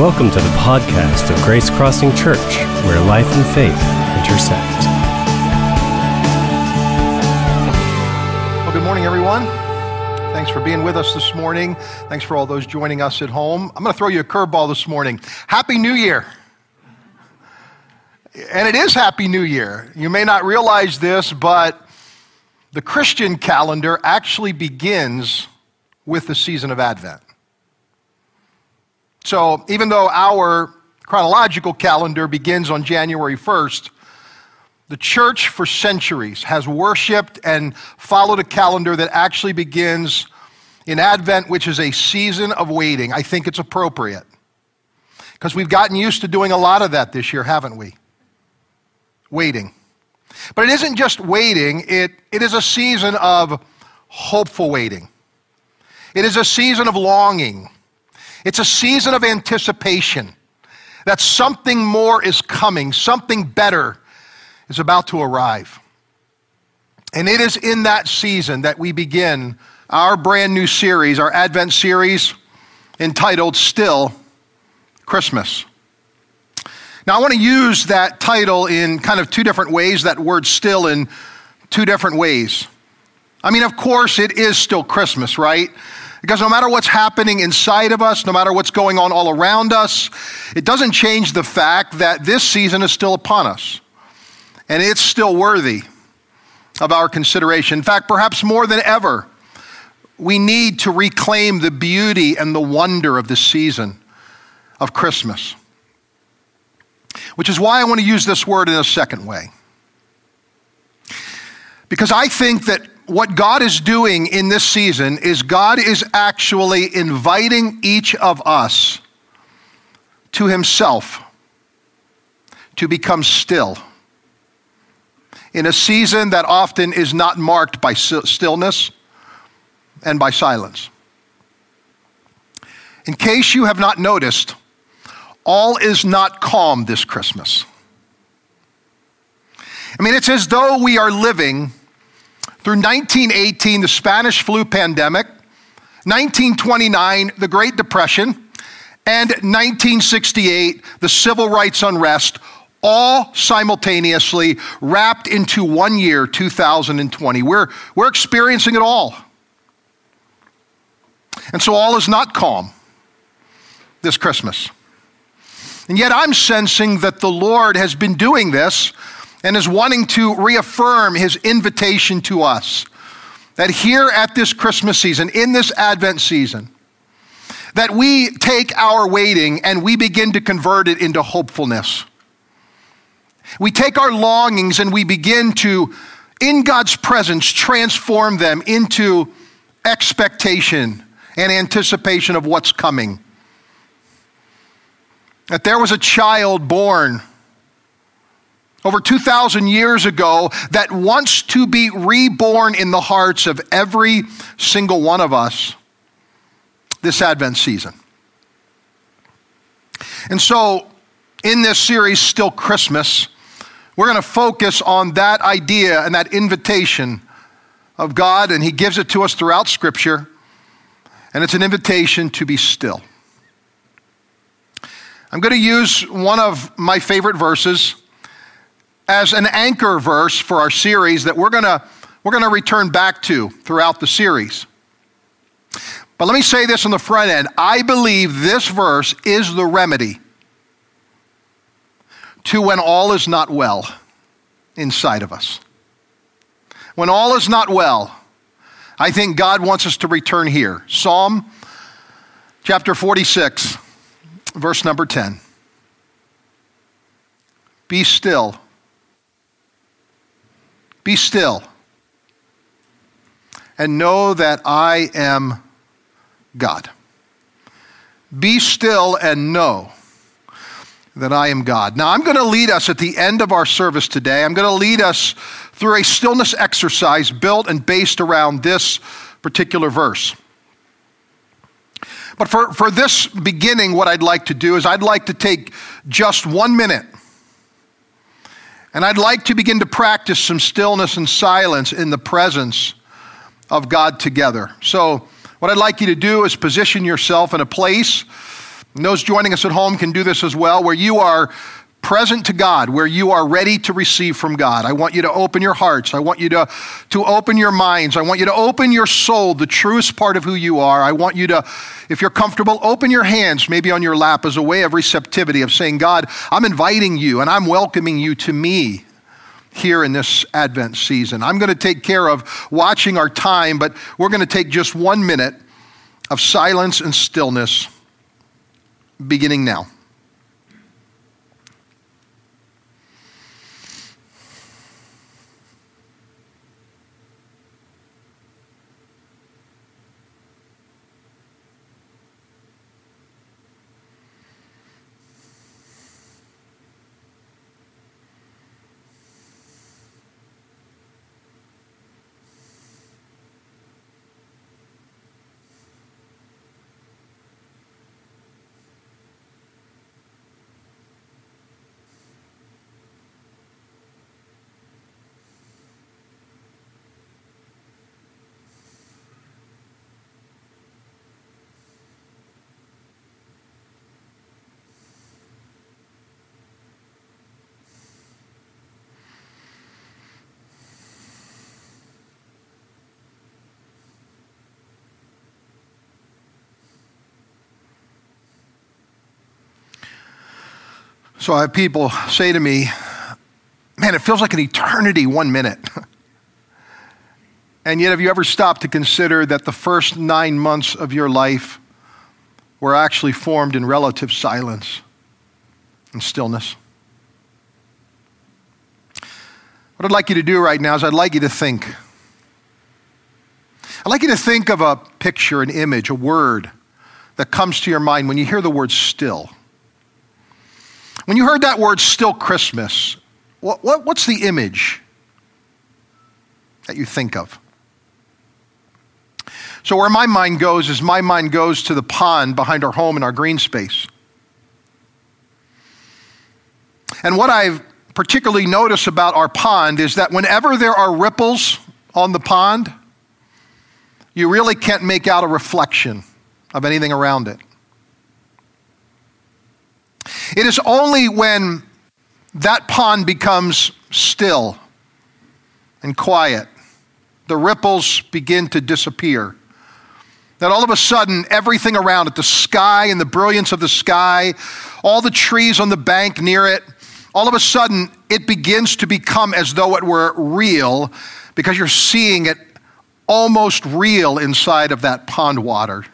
Welcome to the podcast of Grace Crossing Church, where life and faith intersect. Well, good morning, everyone. Thanks for being with us this morning. Thanks for all those joining us at home. I'm going to throw you a curveball this morning. Happy New Year. And it is Happy New Year. You may not realize this, but the Christian calendar actually begins with the season of Advent. So even though our chronological calendar begins on January 1st, the church for centuries has worshiped and followed a calendar that actually begins in Advent, which is a season of waiting. I think it's appropriate because we've gotten used to doing a lot of that this year, haven't we? Waiting. But it isn't just waiting, it, it is a season of hopeful waiting. It is a season of longing. It's a season of anticipation that something more is coming, something better is about to arrive. And it is in that season that we begin our brand new series, our Advent series entitled Still Christmas. Now, I want to use that title in kind of two different ways, that word still in two different ways. I mean, of course, it is still Christmas, right? Because no matter what's happening inside of us, no matter what's going on all around us, it doesn't change the fact that this season is still upon us. And it's still worthy of our consideration. In fact, perhaps more than ever, we need to reclaim the beauty and the wonder of this season of Christmas. Which is why I want to use this word in a second way. Because I think that what God is doing in this season is God is actually inviting each of us to Himself to become still. In a season that often is not marked by stillness and by silence. In case you have not noticed, all is not calm this Christmas. I mean, it's as though we are living through 1918, the Spanish flu pandemic, 1929, the Great Depression, and 1968, the civil rights unrest, all simultaneously wrapped into one year, 2020. We're, we're experiencing it all. And so all is not calm this Christmas. And yet I'm sensing that the Lord has been doing this and is wanting to reaffirm his invitation to us that here at this Christmas season, in this Advent season, that we take our waiting and we begin to convert it into hopefulness. We take our longings and we begin to, in God's presence, transform them into expectation and anticipation of what's coming. That there was a child born over 2,000 years ago that wants to be reborn in the hearts of every single one of us this Advent season. And so, in this series, Still Christmas, we're going to focus on that idea and that invitation of God, and He gives it to us throughout Scripture, and it's an invitation to be still. I'm going to use one of my favorite verses as an anchor verse for our series that we're going to we're going to return back to throughout the series. But let me say this on the front end. I believe this verse is the remedy to when all is not well inside of us. When all is not well, I think God wants us to return here. Psalm chapter 46, verse number 10. Be still be still and know that I am God. Be still and know that I am God. Now, I'm going to lead us at the end of our service today. I'm going to lead us through a stillness exercise built and based around this particular verse. But for, for this beginning, what I'd like to do is I'd like to take just one minute and I'd like to begin to practice some stillness and silence in the presence of God together. So, what I'd like you to do is position yourself in a place And those joining us at home can do this as well, where you are present to God, where you are ready to receive from God. I want you to open your hearts. I want you to, to open your minds. I want you to open your soul, the truest part of who you are. I want you to, if you're comfortable, open your hands, maybe on your lap, as a way of receptivity, of saying, God, I'm inviting you and I'm welcoming you to me here in this Advent season. I'm going to take care of watching our time, but we're going to take just one minute of silence and stillness beginning now. So I have people say to me, man, it feels like an eternity, one minute. and yet, have you ever stopped to consider that the first nine months of your life were actually formed in relative silence and stillness? What I'd like you to do right now is I'd like you to think. I'd like you to think of a picture, an image, a word that comes to your mind when you hear the word still. When you heard that word still Christmas, what, what, what's the image that you think of? So, where my mind goes is my mind goes to the pond behind our home in our green space. And what I've particularly noticed about our pond is that whenever there are ripples on the pond, you really can't make out a reflection of anything around it. It is only when that pond becomes still and quiet, the ripples begin to disappear. That all of a sudden, everything around it, the sky and the brilliance of the sky, all the trees on the bank near it, all of a sudden, it begins to become as though it were real because you're seeing it almost real inside of that pond water.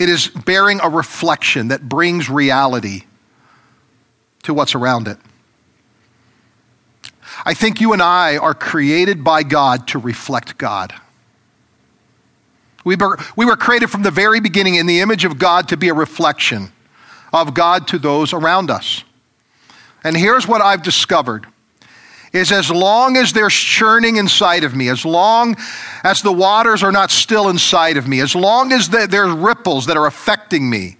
It is bearing a reflection that brings reality to what's around it. I think you and I are created by God to reflect God. We were, we were created from the very beginning in the image of God to be a reflection of God to those around us. And here's what I've discovered is as long as there's churning inside of me, as long as the waters are not still inside of me, as long as there's ripples that are affecting me,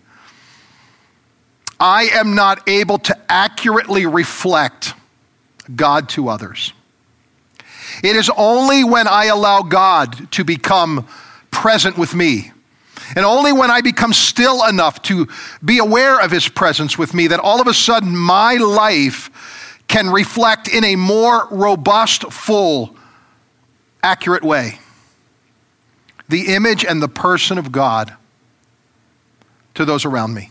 I am not able to accurately reflect God to others. It is only when I allow God to become present with me, and only when I become still enough to be aware of His presence with me, that all of a sudden my life can reflect in a more robust, full, accurate way the image and the person of God to those around me.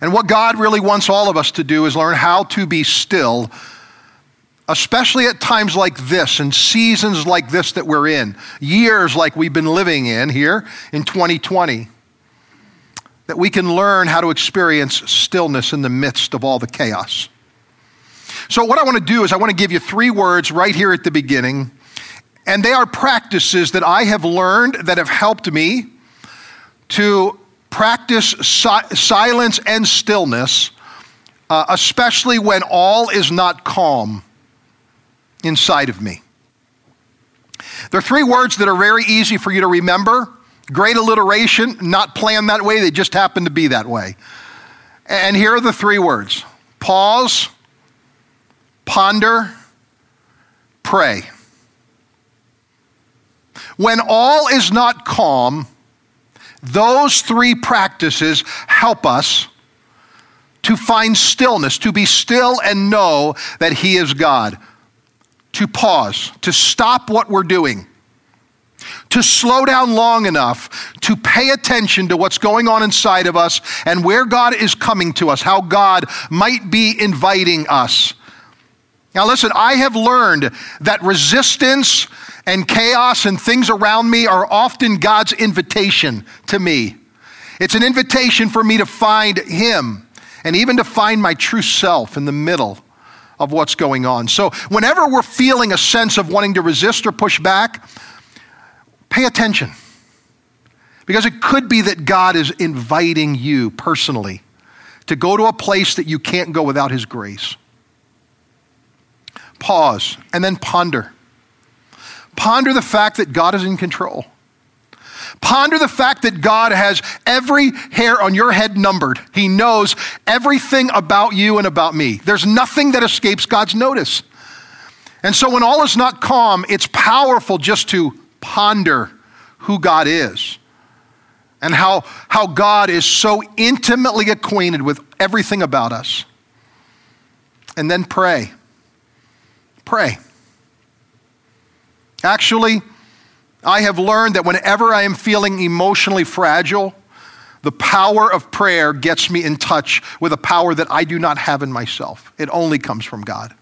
And what God really wants all of us to do is learn how to be still, especially at times like this and seasons like this that we're in, years like we've been living in here in 2020 that we can learn how to experience stillness in the midst of all the chaos. So, what I want to do is, I want to give you three words right here at the beginning, and they are practices that I have learned that have helped me to practice si- silence and stillness, uh, especially when all is not calm inside of me. There are three words that are very easy for you to remember. Great alliteration, not planned that way, they just happen to be that way. And here are the three words pause, ponder, pray. When all is not calm, Those three practices help us to find stillness, to be still and know that He is God, to pause, to stop what we're doing, to slow down long enough to pay attention to what's going on inside of us and where God is coming to us, how God might be inviting us. Now, listen, I have learned that resistance and chaos and things around me are often God's invitation to me. It's an invitation for me to find Him and even to find my true self in the middle of what's going on. So, whenever we're feeling a sense of wanting to resist or push back, pay attention. Because it could be that God is inviting you personally to go to a place that you can't go without His grace. Pause and then ponder. Ponder the fact that God is in control. Ponder the fact that God has every hair on your head numbered. He knows everything about you and about me. There's nothing that escapes God's notice. And so when all is not calm, it's powerful just to ponder who God is and how, how God is so intimately acquainted with everything about us. And then pray. Pray. Actually, I have learned that whenever I am feeling emotionally fragile, the power of prayer gets me in touch with a power that I do not have in myself. It only comes from God.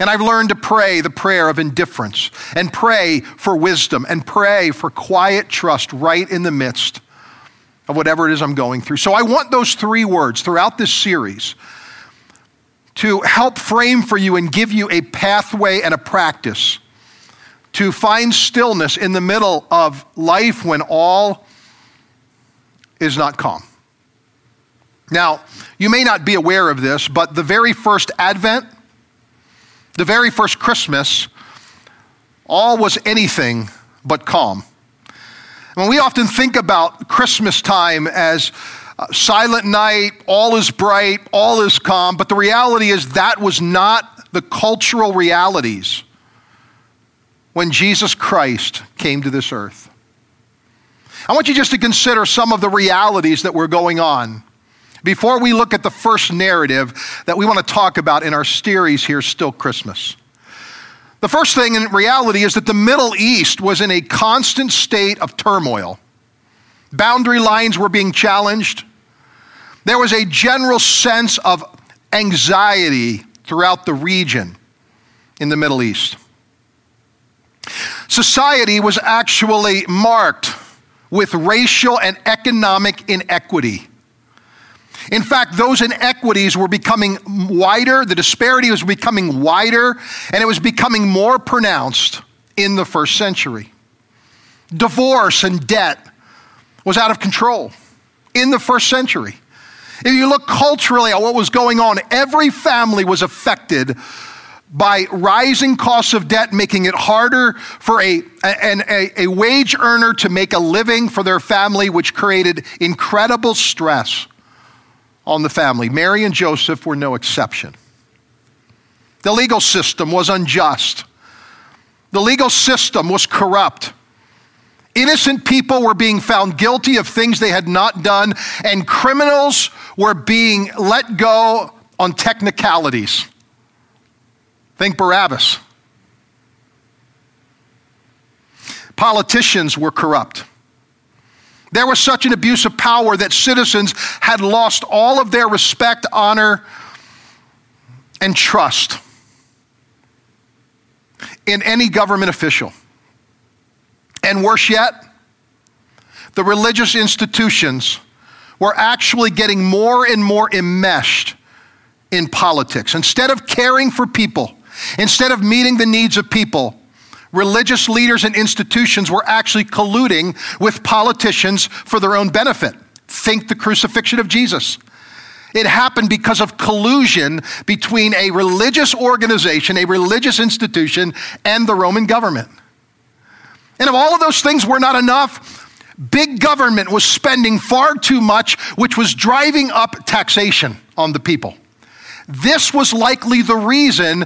And I've learned to pray the prayer of indifference and pray for wisdom and pray for quiet trust right in the midst of whatever it is I'm going through. So I want those three words throughout this series to help frame for you and give you a pathway and a practice to find stillness in the middle of life when all is not calm. Now, you may not be aware of this, but the very first Advent, the very first Christmas, all was anything but calm. When we often think about Christmas time as uh, silent night, all is bright, all is calm, but the reality is that was not the cultural realities when Jesus Christ came to this earth. I want you just to consider some of the realities that were going on before we look at the first narrative that we want to talk about in our series here, Still Christmas. The first thing in reality is that the Middle East was in a constant state of turmoil. Boundary lines were being challenged. There was a general sense of anxiety throughout the region in the Middle East. Society was actually marked with racial and economic inequity. In fact, those inequities were becoming wider, the disparity was becoming wider, and it was becoming more pronounced in the first century. Divorce and debt was out of control in the first century. If you look culturally at what was going on, every family was affected by rising costs of debt, making it harder for a, a, a, wage earner to make a living for their family, which created incredible stress on the family. Mary and Joseph were no exception. The legal system was unjust, the legal system was corrupt. Innocent people were being found guilty of things they had not done, and criminals were being let go on technicalities. Think Barabbas. Politicians were corrupt. There was such an abuse of power that citizens had lost all of their respect, honor, and trust in any government official. And worse yet, the religious institutions were actually getting more and more enmeshed in politics. Instead of caring for people, Instead of meeting the needs of people, religious leaders and institutions were actually colluding with politicians for their own benefit. Think the crucifixion of Jesus. It happened because of collusion between a religious organization, a religious institution, and the Roman government. And if all of those things were not enough, big government was spending far too much, which was driving up taxation on the people. This was likely the reason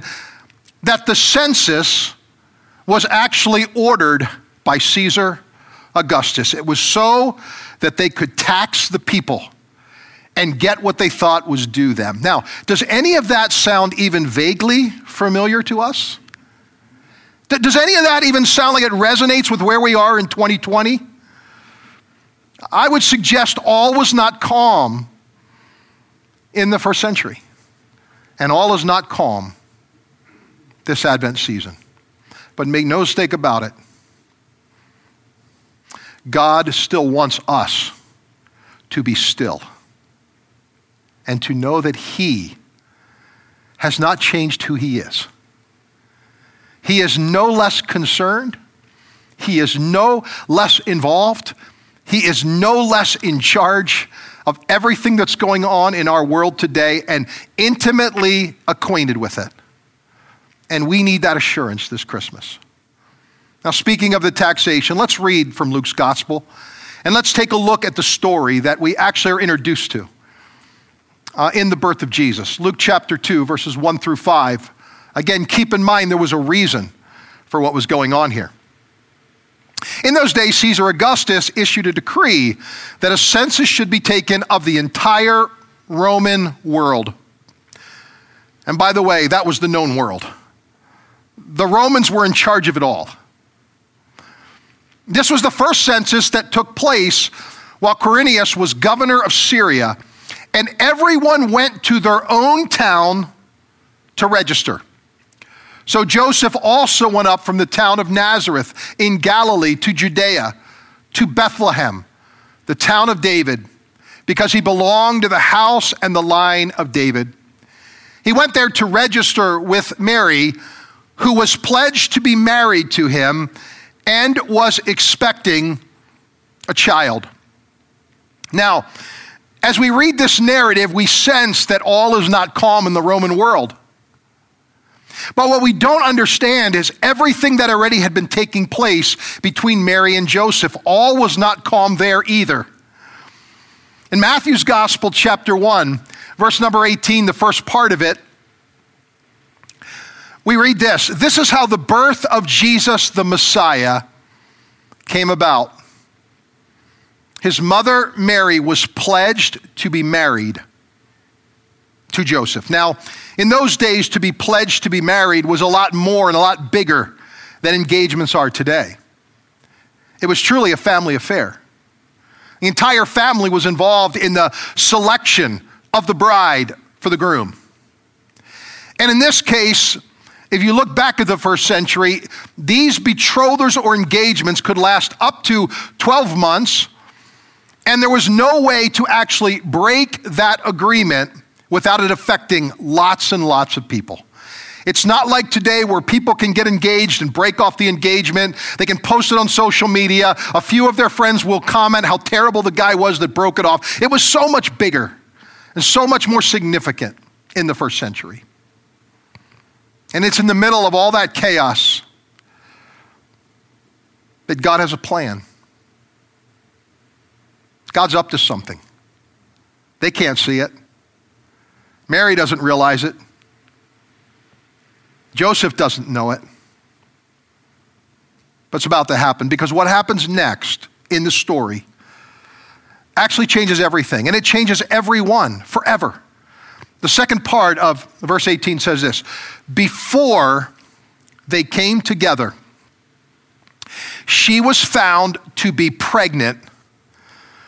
that the census was actually ordered by Caesar Augustus. It was so that they could tax the people and get what they thought was due them. Now, does any of that sound even vaguely familiar to us? Does any of that even sound like it resonates with where we are in 2020? I would suggest all was not calm in the first century, and all is not calm this Advent season. But make no mistake about it, God still wants us to be still and to know that He has not changed who He is. He is no less concerned, He is no less involved, He is no less in charge of everything that's going on in our world today and intimately acquainted with it. And we need that assurance this Christmas. Now, speaking of the taxation, let's read from Luke's gospel and let's take a look at the story that we actually are introduced to uh, in the birth of Jesus. Luke chapter 2, verses 1 through 5. Again, keep in mind there was a reason for what was going on here. In those days, Caesar Augustus issued a decree that a census should be taken of the entire Roman world. And by the way, that was the known world. The Romans were in charge of it all. This was the first census that took place while Quirinius was governor of Syria, and everyone went to their own town to register. So Joseph also went up from the town of Nazareth in Galilee to Judea, to Bethlehem, the town of David, because he belonged to the house and the line of David. He went there to register with Mary, who was pledged to be married to him and was expecting a child. Now, as we read this narrative, we sense that all is not calm in the Roman world. But what we don't understand is everything that already had been taking place between Mary and Joseph, all was not calm there either. In Matthew's Gospel, chapter 1, verse number 18, the first part of it, we read this This is how the birth of Jesus the Messiah came about. His mother, Mary, was pledged to be married to Joseph. Now, in those days, to be pledged to be married was a lot more and a lot bigger than engagements are today. It was truly a family affair. The entire family was involved in the selection of the bride for the groom. And in this case, if you look back at the first century, these betrothals or engagements could last up to 12 months, and there was no way to actually break that agreement without it affecting lots and lots of people. It's not like today where people can get engaged and break off the engagement. They can post it on social media. A few of their friends will comment how terrible the guy was that broke it off. It was so much bigger and so much more significant in the first century. And it's in the middle of all that chaos that God has a plan. God's up to something. They can't see it. Mary doesn't realize it. Joseph doesn't know it. But it's about to happen because what happens next in the story actually changes everything, and it changes everyone forever. The second part of verse 18 says this Before they came together, she was found to be pregnant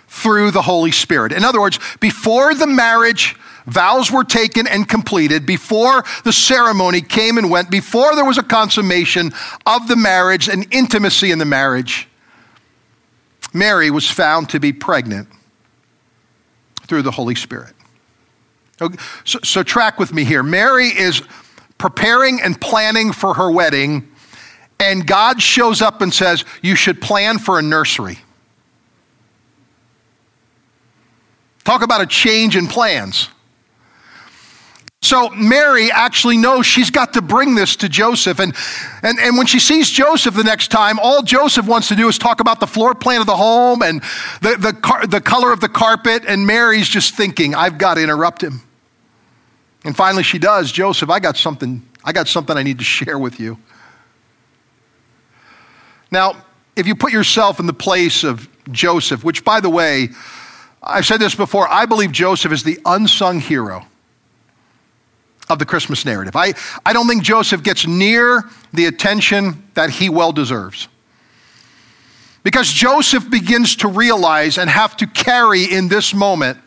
through the Holy Spirit. In other words, before the marriage vows were taken and completed, before the ceremony came and went, before there was a consummation of the marriage and intimacy in the marriage, Mary was found to be pregnant through the Holy Spirit. So, so, track with me here. Mary is preparing and planning for her wedding, and God shows up and says, You should plan for a nursery. Talk about a change in plans. So Mary actually knows she's got to bring this to Joseph. And, and, and when she sees Joseph the next time, all Joseph wants to do is talk about the floor plan of the home and the, the, car, the color of the carpet. And Mary's just thinking, I've got to interrupt him. And finally she does, Joseph, I got something, I got something I need to share with you. Now, if you put yourself in the place of Joseph, which, by the way, I've said this before, I believe Joseph is the unsung hero of the Christmas narrative. I, I don't think Joseph gets near the attention that he well deserves. Because Joseph begins to realize and have to carry in this moment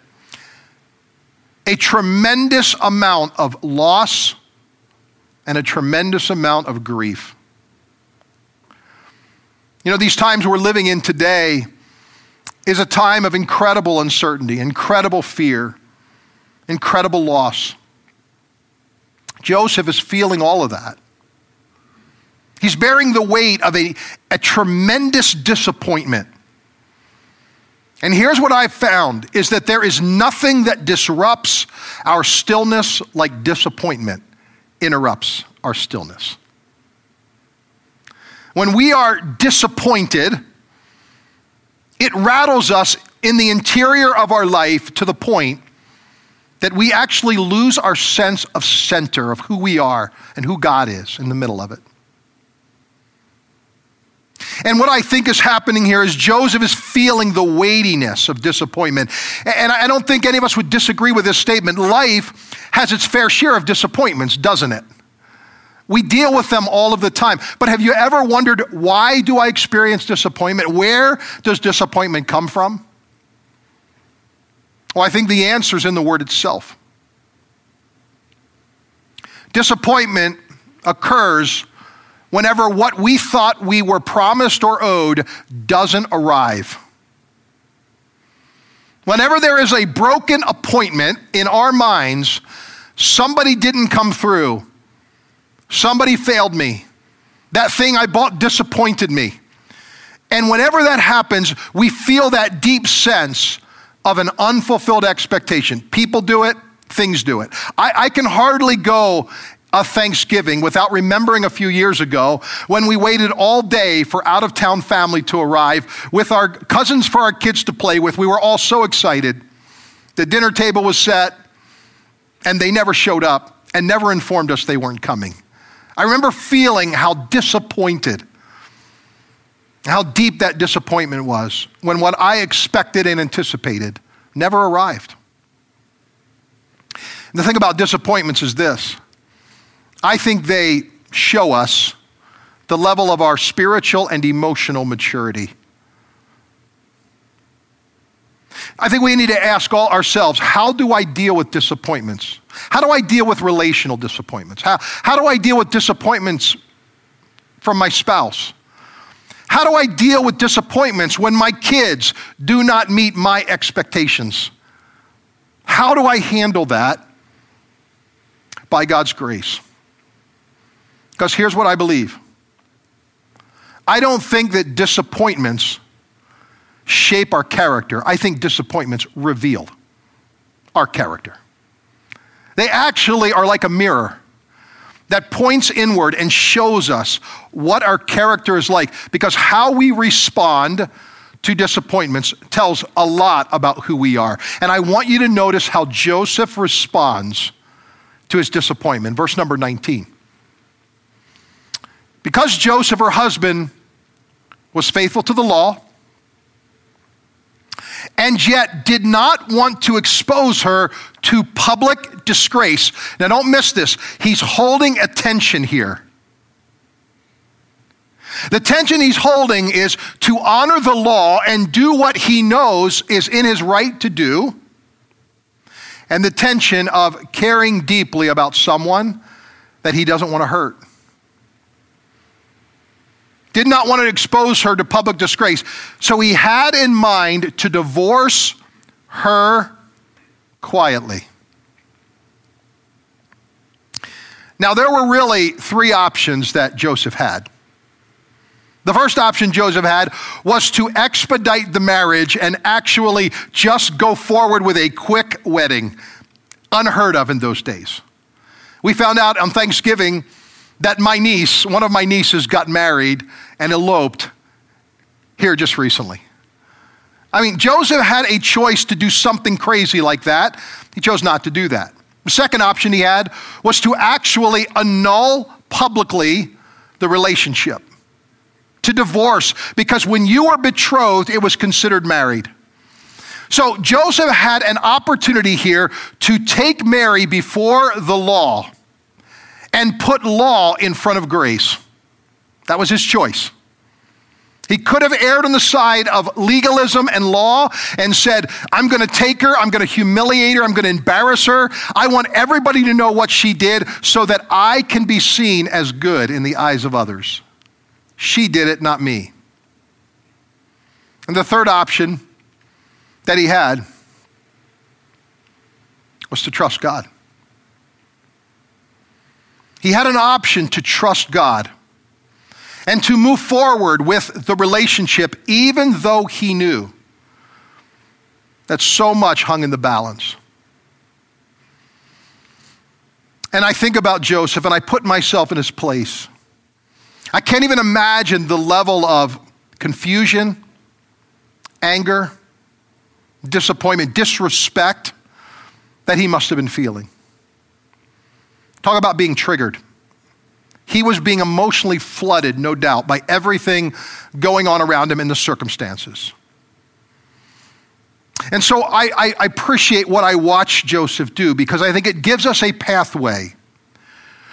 a tremendous amount of loss and a tremendous amount of grief. You know, these times we're living in today is a time of incredible uncertainty, incredible fear, incredible loss. Joseph is feeling all of that. He's bearing the weight of a, a tremendous disappointment. And here's what I've found is that there is nothing that disrupts our stillness like disappointment interrupts our stillness. When we are disappointed, it rattles us in the interior of our life to the point that we actually lose our sense of center of who we are and who God is in the middle of it. And what I think is happening here is Joseph is feeling the weightiness of disappointment. And I don't think any of us would disagree with this statement. Life has its fair share of disappointments, doesn't it? We deal with them all of the time. But have you ever wondered why do I experience disappointment? Where does disappointment come from? Well, I think the answer is in the word itself. Disappointment occurs whenever what we thought we were promised or owed doesn't arrive. Whenever there is a broken appointment in our minds, somebody didn't come through Somebody failed me. That thing I bought disappointed me. And whenever that happens, we feel that deep sense of an unfulfilled expectation. People do it, things do it. I, I, can hardly go a Thanksgiving without remembering a few years ago when we waited all day for out of town family to arrive with our cousins for our kids to play with. We were all so excited. The dinner table was set, and they never showed up and never informed us they weren't coming. I remember feeling how disappointed, how deep that disappointment was when what I expected and anticipated never arrived. The thing about disappointments is this I think they show us the level of our spiritual and emotional maturity. I think we need to ask all ourselves how do I deal with disappointments? How do I deal with relational disappointments? How, how do I deal with disappointments from my spouse? How do I deal with disappointments when my kids do not meet my expectations? How do I handle that? By God's grace. Because here's what I believe I don't think that disappointments shape our character. I think disappointments reveal our character. They actually are like a mirror that points inward and shows us what our character is like because how we respond to disappointments tells a lot about who we are. And I want you to notice how Joseph responds to his disappointment. Verse number 19. Because Joseph, her husband, was faithful to the law, and yet did not want to expose her to public disgrace. Now, don't miss this. He's holding a tension here. The tension he's holding is to honor the law and do what he knows is in his right to do, and the tension of caring deeply about someone that he doesn't want to hurt did not want to expose her to public disgrace. So he had in mind to divorce her quietly. Now, there were really three options that Joseph had. The first option Joseph had was to expedite the marriage and actually just go forward with a quick wedding, unheard of in those days. We found out on Thanksgiving that my niece, one of my nieces, got married and eloped here just recently. I mean, Joseph had a choice to do something crazy like that. He chose not to do that. The second option he had was to actually annul publicly the relationship. to divorce because when you were betrothed, it was considered married. So Joseph had an opportunity here to take Mary before the law and put law in front of grace. That was his choice. He could have erred on the side of legalism and law and said, I'm going to take her, I'm going to humiliate her, I'm going to embarrass her. I want everybody to know what she did so that I can be seen as good in the eyes of others. She did it, not me. And the third option that he had was to trust God. He had an option to trust God and to move forward with the relationship, even though he knew that so much hung in the balance. And I think about Joseph and I put myself in his place. I can't even imagine the level of confusion, anger, disappointment, disrespect that he must have been feeling. Talk about being triggered. He was being emotionally flooded, no doubt, by everything going on around him in the circumstances. And so I, I, appreciate what I watch Joseph do because I think it gives us a pathway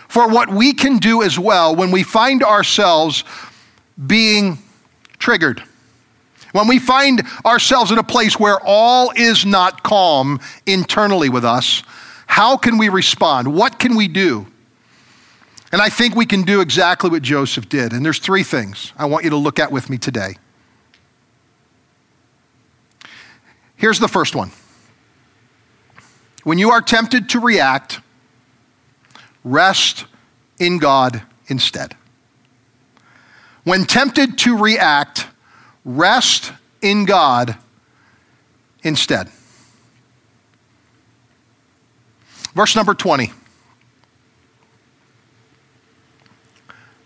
for what we can do as well when we find ourselves being triggered. When we find ourselves in a place where all is not calm internally with us, how can we respond? What can we do? And I think we can do exactly what Joseph did. And there's three things I want you to look at with me today. Here's the first one. When you are tempted to react, rest in God instead. When tempted to react, rest in God instead. Verse number 20.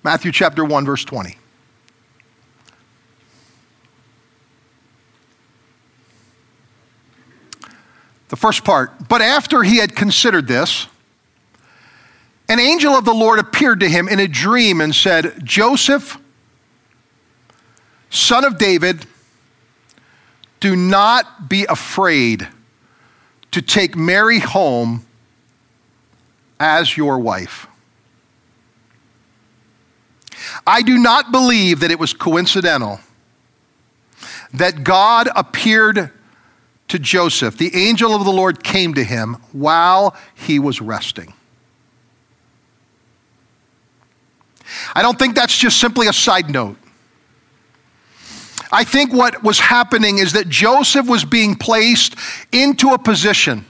Matthew chapter 1, verse 20. The first part. But after he had considered this, an angel of the Lord appeared to him in a dream and said, Joseph, son of David, do not be afraid to take Mary home as your wife I do not believe that it was coincidental that God appeared to Joseph. The angel of the Lord came to him while he was resting. I don't think that's just simply a side note. I think what was happening is that Joseph was being placed into a position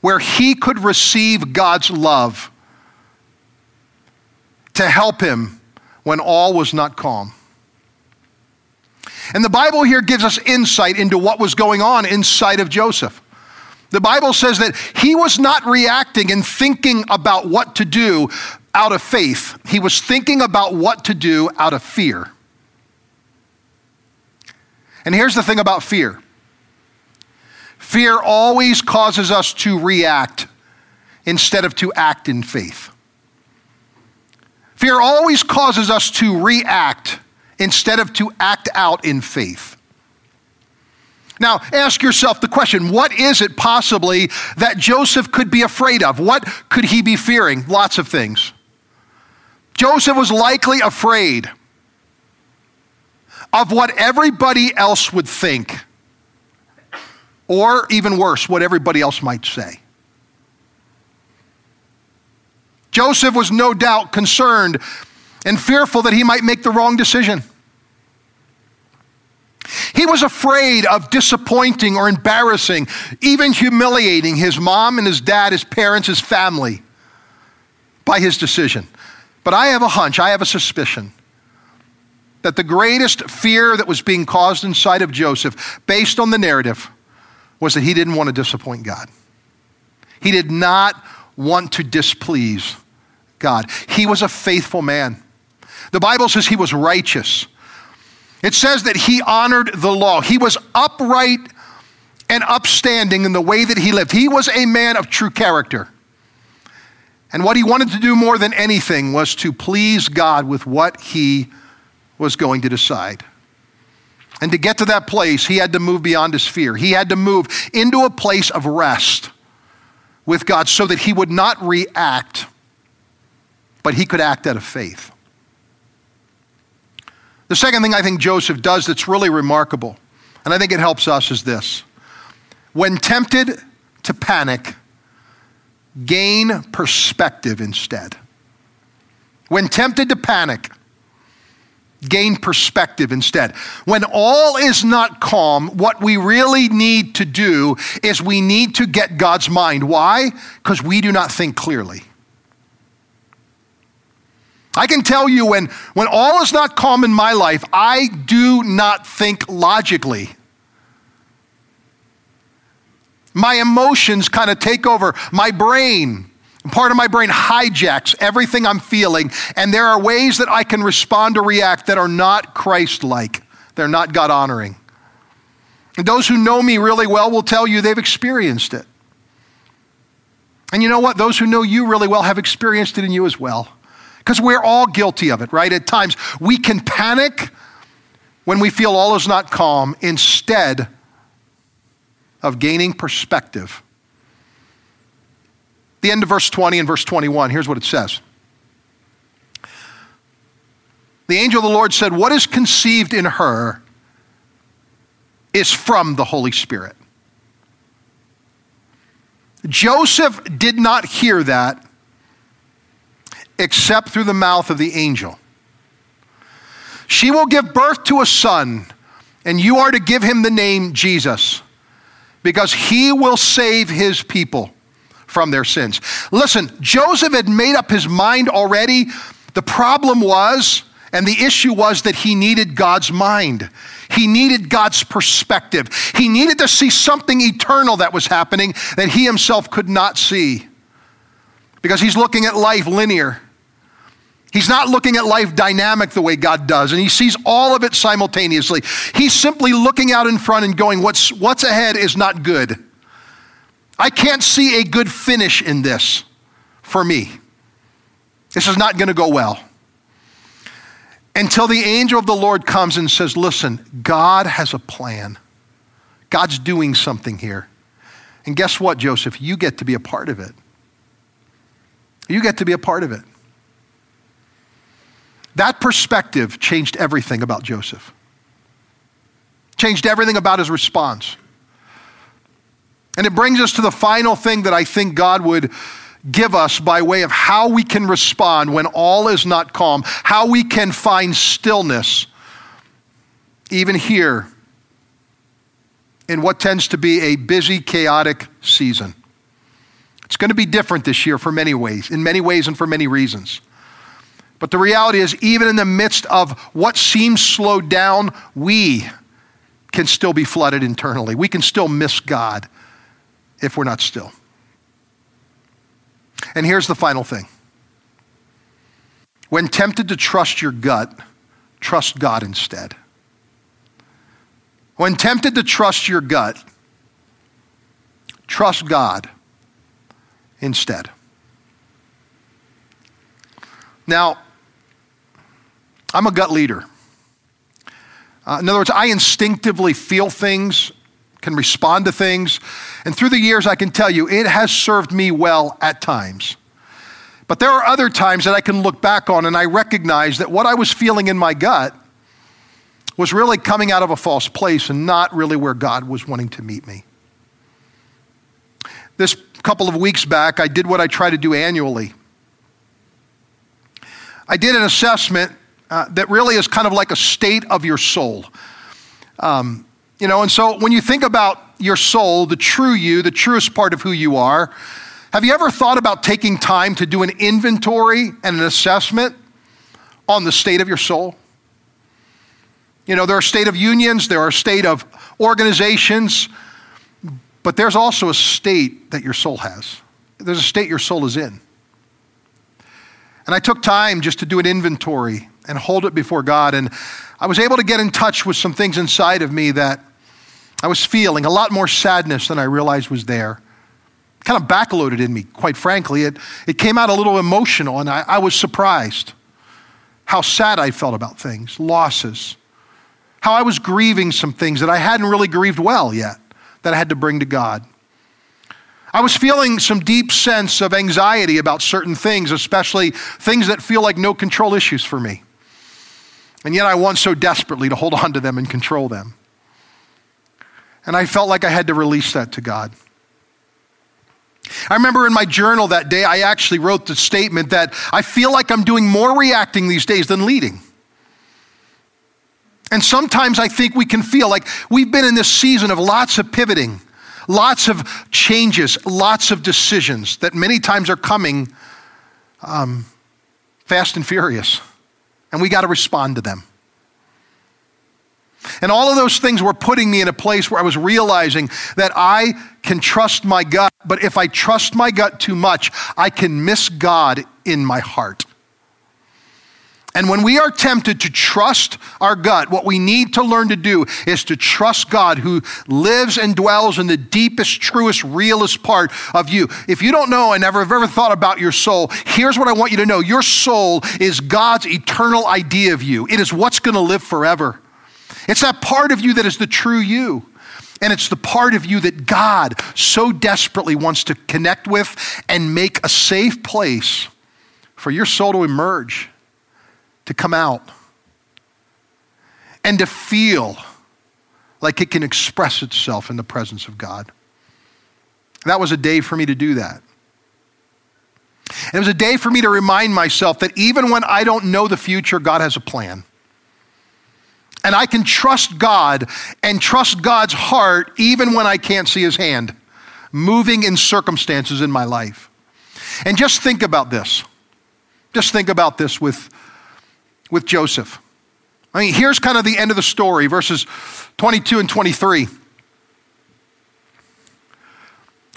where he could receive God's love to help him when all was not calm. And the Bible here gives us insight into what was going on inside of Joseph. The Bible says that he was not reacting and thinking about what to do out of faith, he was thinking about what to do out of fear. And here's the thing about fear fear always causes us to react instead of to act in faith. Fear always causes us to react instead of to act out in faith. Now, ask yourself the question what is it possibly that Joseph could be afraid of? What could he be fearing? Lots of things. Joseph was likely afraid of what everybody else would think, or even worse, what everybody else might say. Joseph was no doubt concerned and fearful that he might make the wrong decision. He was afraid of disappointing or embarrassing, even humiliating his mom and his dad, his parents, his family by his decision. But I have a hunch, I have a suspicion that the greatest fear that was being caused inside of Joseph, based on the narrative, was that he didn't want to disappoint God. He did not want to displease God. He was a faithful man. The Bible says he was righteous. It says that he honored the law. He was upright and upstanding in the way that he lived. He was a man of true character. And what he wanted to do more than anything was to please God with what he was going to decide. And to get to that place, he had to move beyond his fear. He had to move into a place of rest with God so that he would not react, but he could act out of faith. The second thing I think Joseph does that's really remarkable, and I think it helps us, is this. When tempted to panic, gain perspective instead. When tempted to panic, gain perspective instead. When all is not calm, what we really need to do is we need to get God's mind. Why? Because we do not think clearly. I can tell you when, when all is not calm in my life, I do not think logically. My emotions kind of take over my brain. Part of my brain hijacks everything I'm feeling, and there are ways that I can respond or react that are not Christ like. They're not God honoring. And those who know me really well will tell you they've experienced it. And you know what? Those who know you really well have experienced it in you as well. Because we're all guilty of it, right? At times, we can panic when we feel all is not calm instead of gaining perspective the end of verse 20 and verse 21, here's what it says. The angel of the Lord said, What is conceived in her is from the Holy Spirit. Joseph did not hear that except through the mouth of the angel. She will give birth to a son, and you are to give him the name Jesus, because he will save his people from their sins. Listen, Joseph had made up his mind already. The problem was, and the issue was that he needed God's mind. He needed God's perspective. He needed to see something eternal that was happening that he himself could not see. Because he's looking at life linear. He's not looking at life dynamic the way God does, and he sees all of it simultaneously. He's simply looking out in front and going, What's, what's ahead is not good. I can't see a good finish in this for me. This is not going to go well. Until the angel of the Lord comes and says, Listen, God has a plan. God's doing something here. And guess what, Joseph? You get to be a part of it. You get to be a part of it. That perspective changed everything about Joseph, changed everything about his response. And it brings us to the final thing that I think God would give us by way of how we can respond when all is not calm, how we can find stillness, even here in what tends to be a busy, chaotic season. It's going to be different this year for many ways, in many ways and for many reasons. But the reality is, even in the midst of what seems slowed down, we can still be flooded internally. We can still miss God if we're not still. And here's the final thing when tempted to trust your gut, trust God instead. When tempted to trust your gut, trust God instead. Now, I'm a gut leader. Uh, in other words, I instinctively feel things can respond to things. And through the years, I can tell you, it has served me well at times. But there are other times that I can look back on and I recognize that what I was feeling in my gut was really coming out of a false place and not really where God was wanting to meet me. This couple of weeks back, I did what I try to do annually. I did an assessment uh, that really is kind of like a state of your soul. Um, you know, and so when you think about your soul, the true you, the truest part of who you are, have you ever thought about taking time to do an inventory and an assessment on the state of your soul? You know, there are state of unions, there are state of organizations, but there's also a state that your soul has. There's a state your soul is in. And I took time just to do an inventory and hold it before God. And I was able to get in touch with some things inside of me that I was feeling a lot more sadness than I realized was there. Kind of backloaded in me, quite frankly. It, it came out a little emotional, and I, I was surprised how sad I felt about things, losses, how I was grieving some things that I hadn't really grieved well yet, that I had to bring to God. I was feeling some deep sense of anxiety about certain things, especially things that feel like no control issues for me. And yet I want so desperately to hold on to them and control them. And I felt like I had to release that to God. I remember in my journal that day, I actually wrote the statement that I feel like I'm doing more reacting these days than leading. And sometimes I think we can feel like we've been in this season of lots of pivoting, lots of changes, lots of decisions that many times are coming um, fast and furious. And we got to respond to them. And all of those things were putting me in a place where I was realizing that I can trust my gut, but if I trust my gut too much, I can miss God in my heart. And when we are tempted to trust our gut, what we need to learn to do is to trust God who lives and dwells in the deepest, truest, realest part of you. If you don't know and never have ever thought about your soul, here's what I want you to know. Your soul is God's eternal idea of you. It is what's going to live forever. It's that part of you that is the true you. And it's the part of you that God so desperately wants to connect with and make a safe place for your soul to emerge, to come out, and to feel like it can express itself in the presence of God. That was a day for me to do that. And it was a day for me to remind myself that even when I don't know the future, God has a plan. And I can trust God and trust God's heart even when I can't see his hand moving in circumstances in my life. And just think about this. Just think about this with, with Joseph. I mean, here's kind of the end of the story, verses 22 and 23.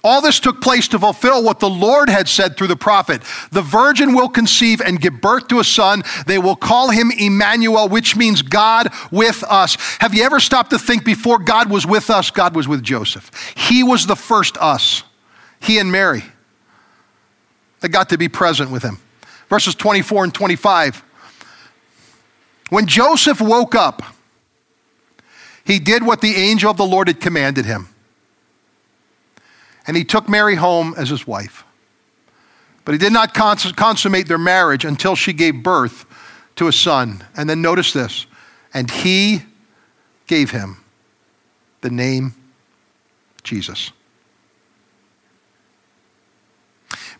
All this took place to fulfill what the Lord had said through the prophet. The virgin will conceive and give birth to a son. They will call him Emmanuel, which means God with us. Have you ever stopped to think before God was with us, God was with Joseph? He was the first us, he and Mary, They got to be present with him. Verses 24 and 25. When Joseph woke up, he did what the angel of the Lord had commanded him and he took Mary home as his wife. But he did not consummate their marriage until she gave birth to a son. And then notice this and he gave him the name Jesus.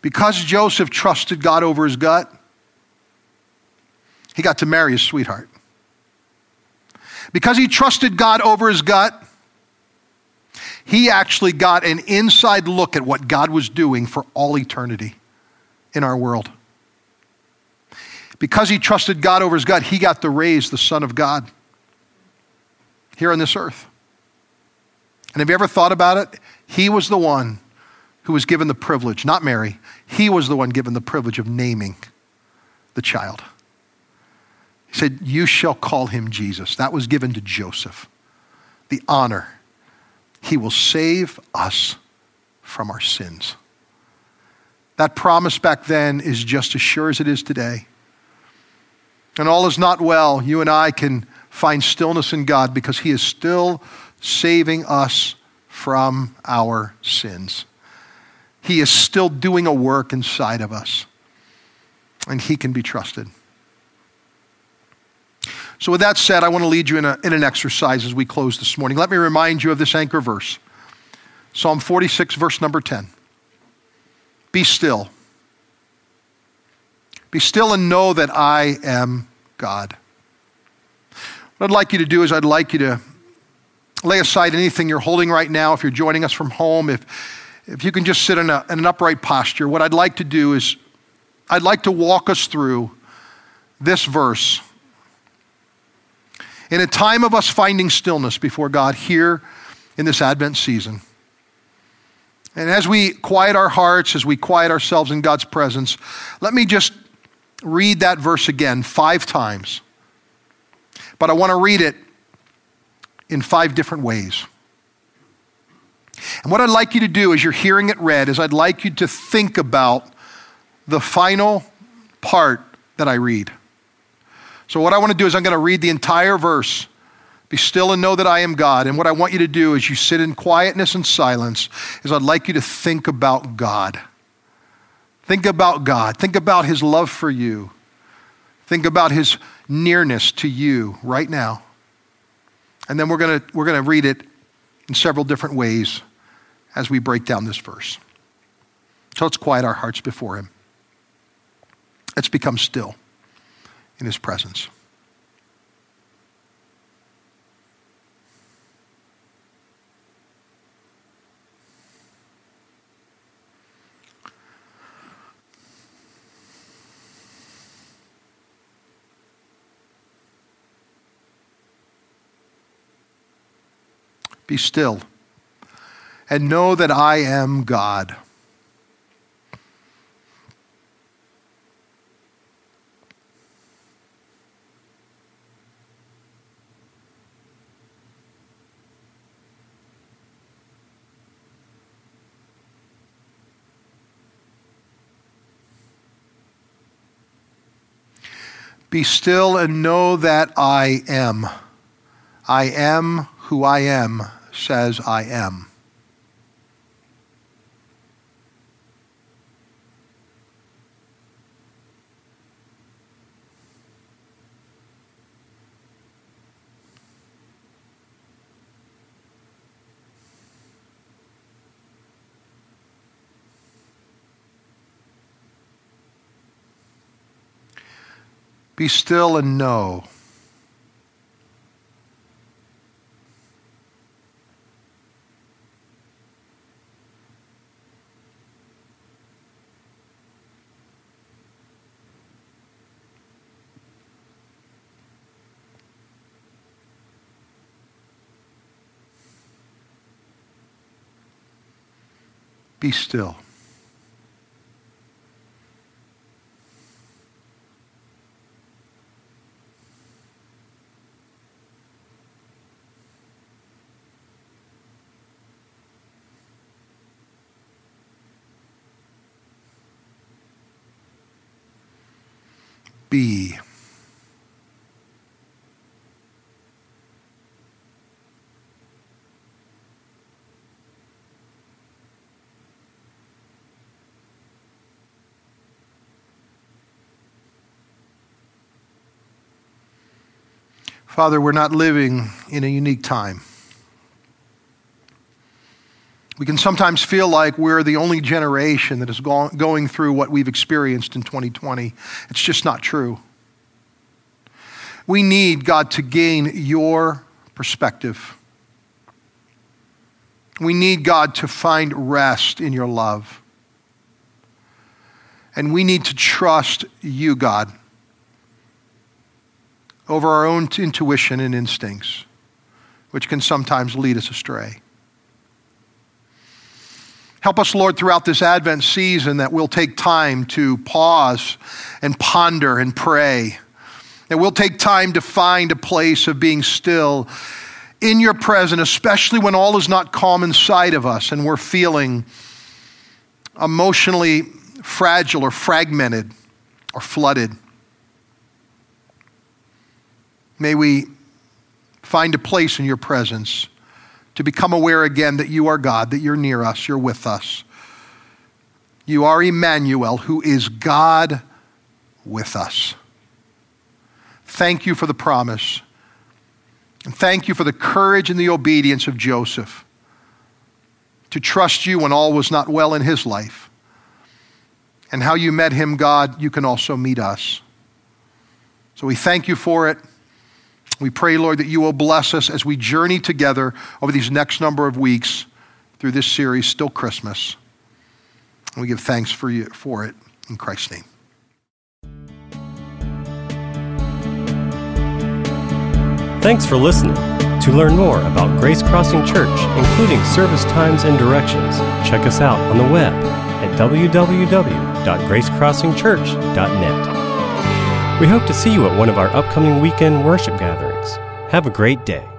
Because Joseph trusted God over his gut, he got to marry his sweetheart. Because he trusted God over his gut, he actually got an inside look at what God was doing for all eternity in our world. Because he trusted God over his gut, he got to raise the Son of God here on this earth. And have you ever thought about it? He was the one who was given the privilege, not Mary, he was the one given the privilege of naming the child. He said, You shall call him Jesus. That was given to Joseph. The honor he will save us from our sins. That promise back then is just as sure as it is today. And all is not well. You and I can find stillness in God because He is still saving us from our sins. He is still doing a work inside of us, and He can be trusted. So, with that said, I want to lead you in, a, in an exercise as we close this morning. Let me remind you of this anchor verse Psalm 46, verse number 10. Be still. Be still and know that I am God. What I'd like you to do is, I'd like you to lay aside anything you're holding right now. If you're joining us from home, if, if you can just sit in, a, in an upright posture, what I'd like to do is, I'd like to walk us through this verse in a time of us finding stillness before God here in this Advent season. And as we quiet our hearts, as we quiet ourselves in God's presence, let me just read that verse again five times. But I want to read it in five different ways. And what I'd like you to do as you're hearing it read is I'd like you to think about the final part that I read. So, what I want to do is I'm going to read the entire verse. Be still and know that I am God. And what I want you to do as you sit in quietness and silence is I'd like you to think about God. Think about God. Think about His love for you. Think about His nearness to you right now. And then we're going to, we're going to read it in several different ways as we break down this verse. So let's quiet our hearts before Him. Let's become still in His presence. Be still and know that I am God. Be still and know that I am. I am who I am, says I am. Be still and know. Be still. Be. Father, we're not living in a unique time. We can sometimes feel like we're the only generation that is going through what we've experienced in 2020. It's just not true. We need, God, to gain your perspective. We need, God, to find rest in your love. And we need to trust you, God, over our own intuition and instincts, which can sometimes lead us astray. Help us, Lord, throughout this Advent season that we'll take time to pause and ponder and pray. That we'll take time to find a place of being still in your presence, especially when all is not calm inside of us and we're feeling emotionally fragile or fragmented or flooded. May we find a place in your presence to become aware again that you are God, that you're near us, you're with us. You are Emmanuel, who is God with us. Thank you for the promise. And thank you for the courage and the obedience of Joseph to trust you when all was not well in his life. And how you met him, God, you can also meet us. So we thank you for it. We pray, Lord, that you will bless us as we journey together over these next number of weeks through this series, Still Christmas. And we give thanks for, you, for it in Christ's name. Thanks for listening. To learn more about Grace Crossing Church, including service times and directions, check us out on the web at www.gracecrossingchurch.net. We hope to see you at one of our upcoming weekend worship gatherings. Have a great day.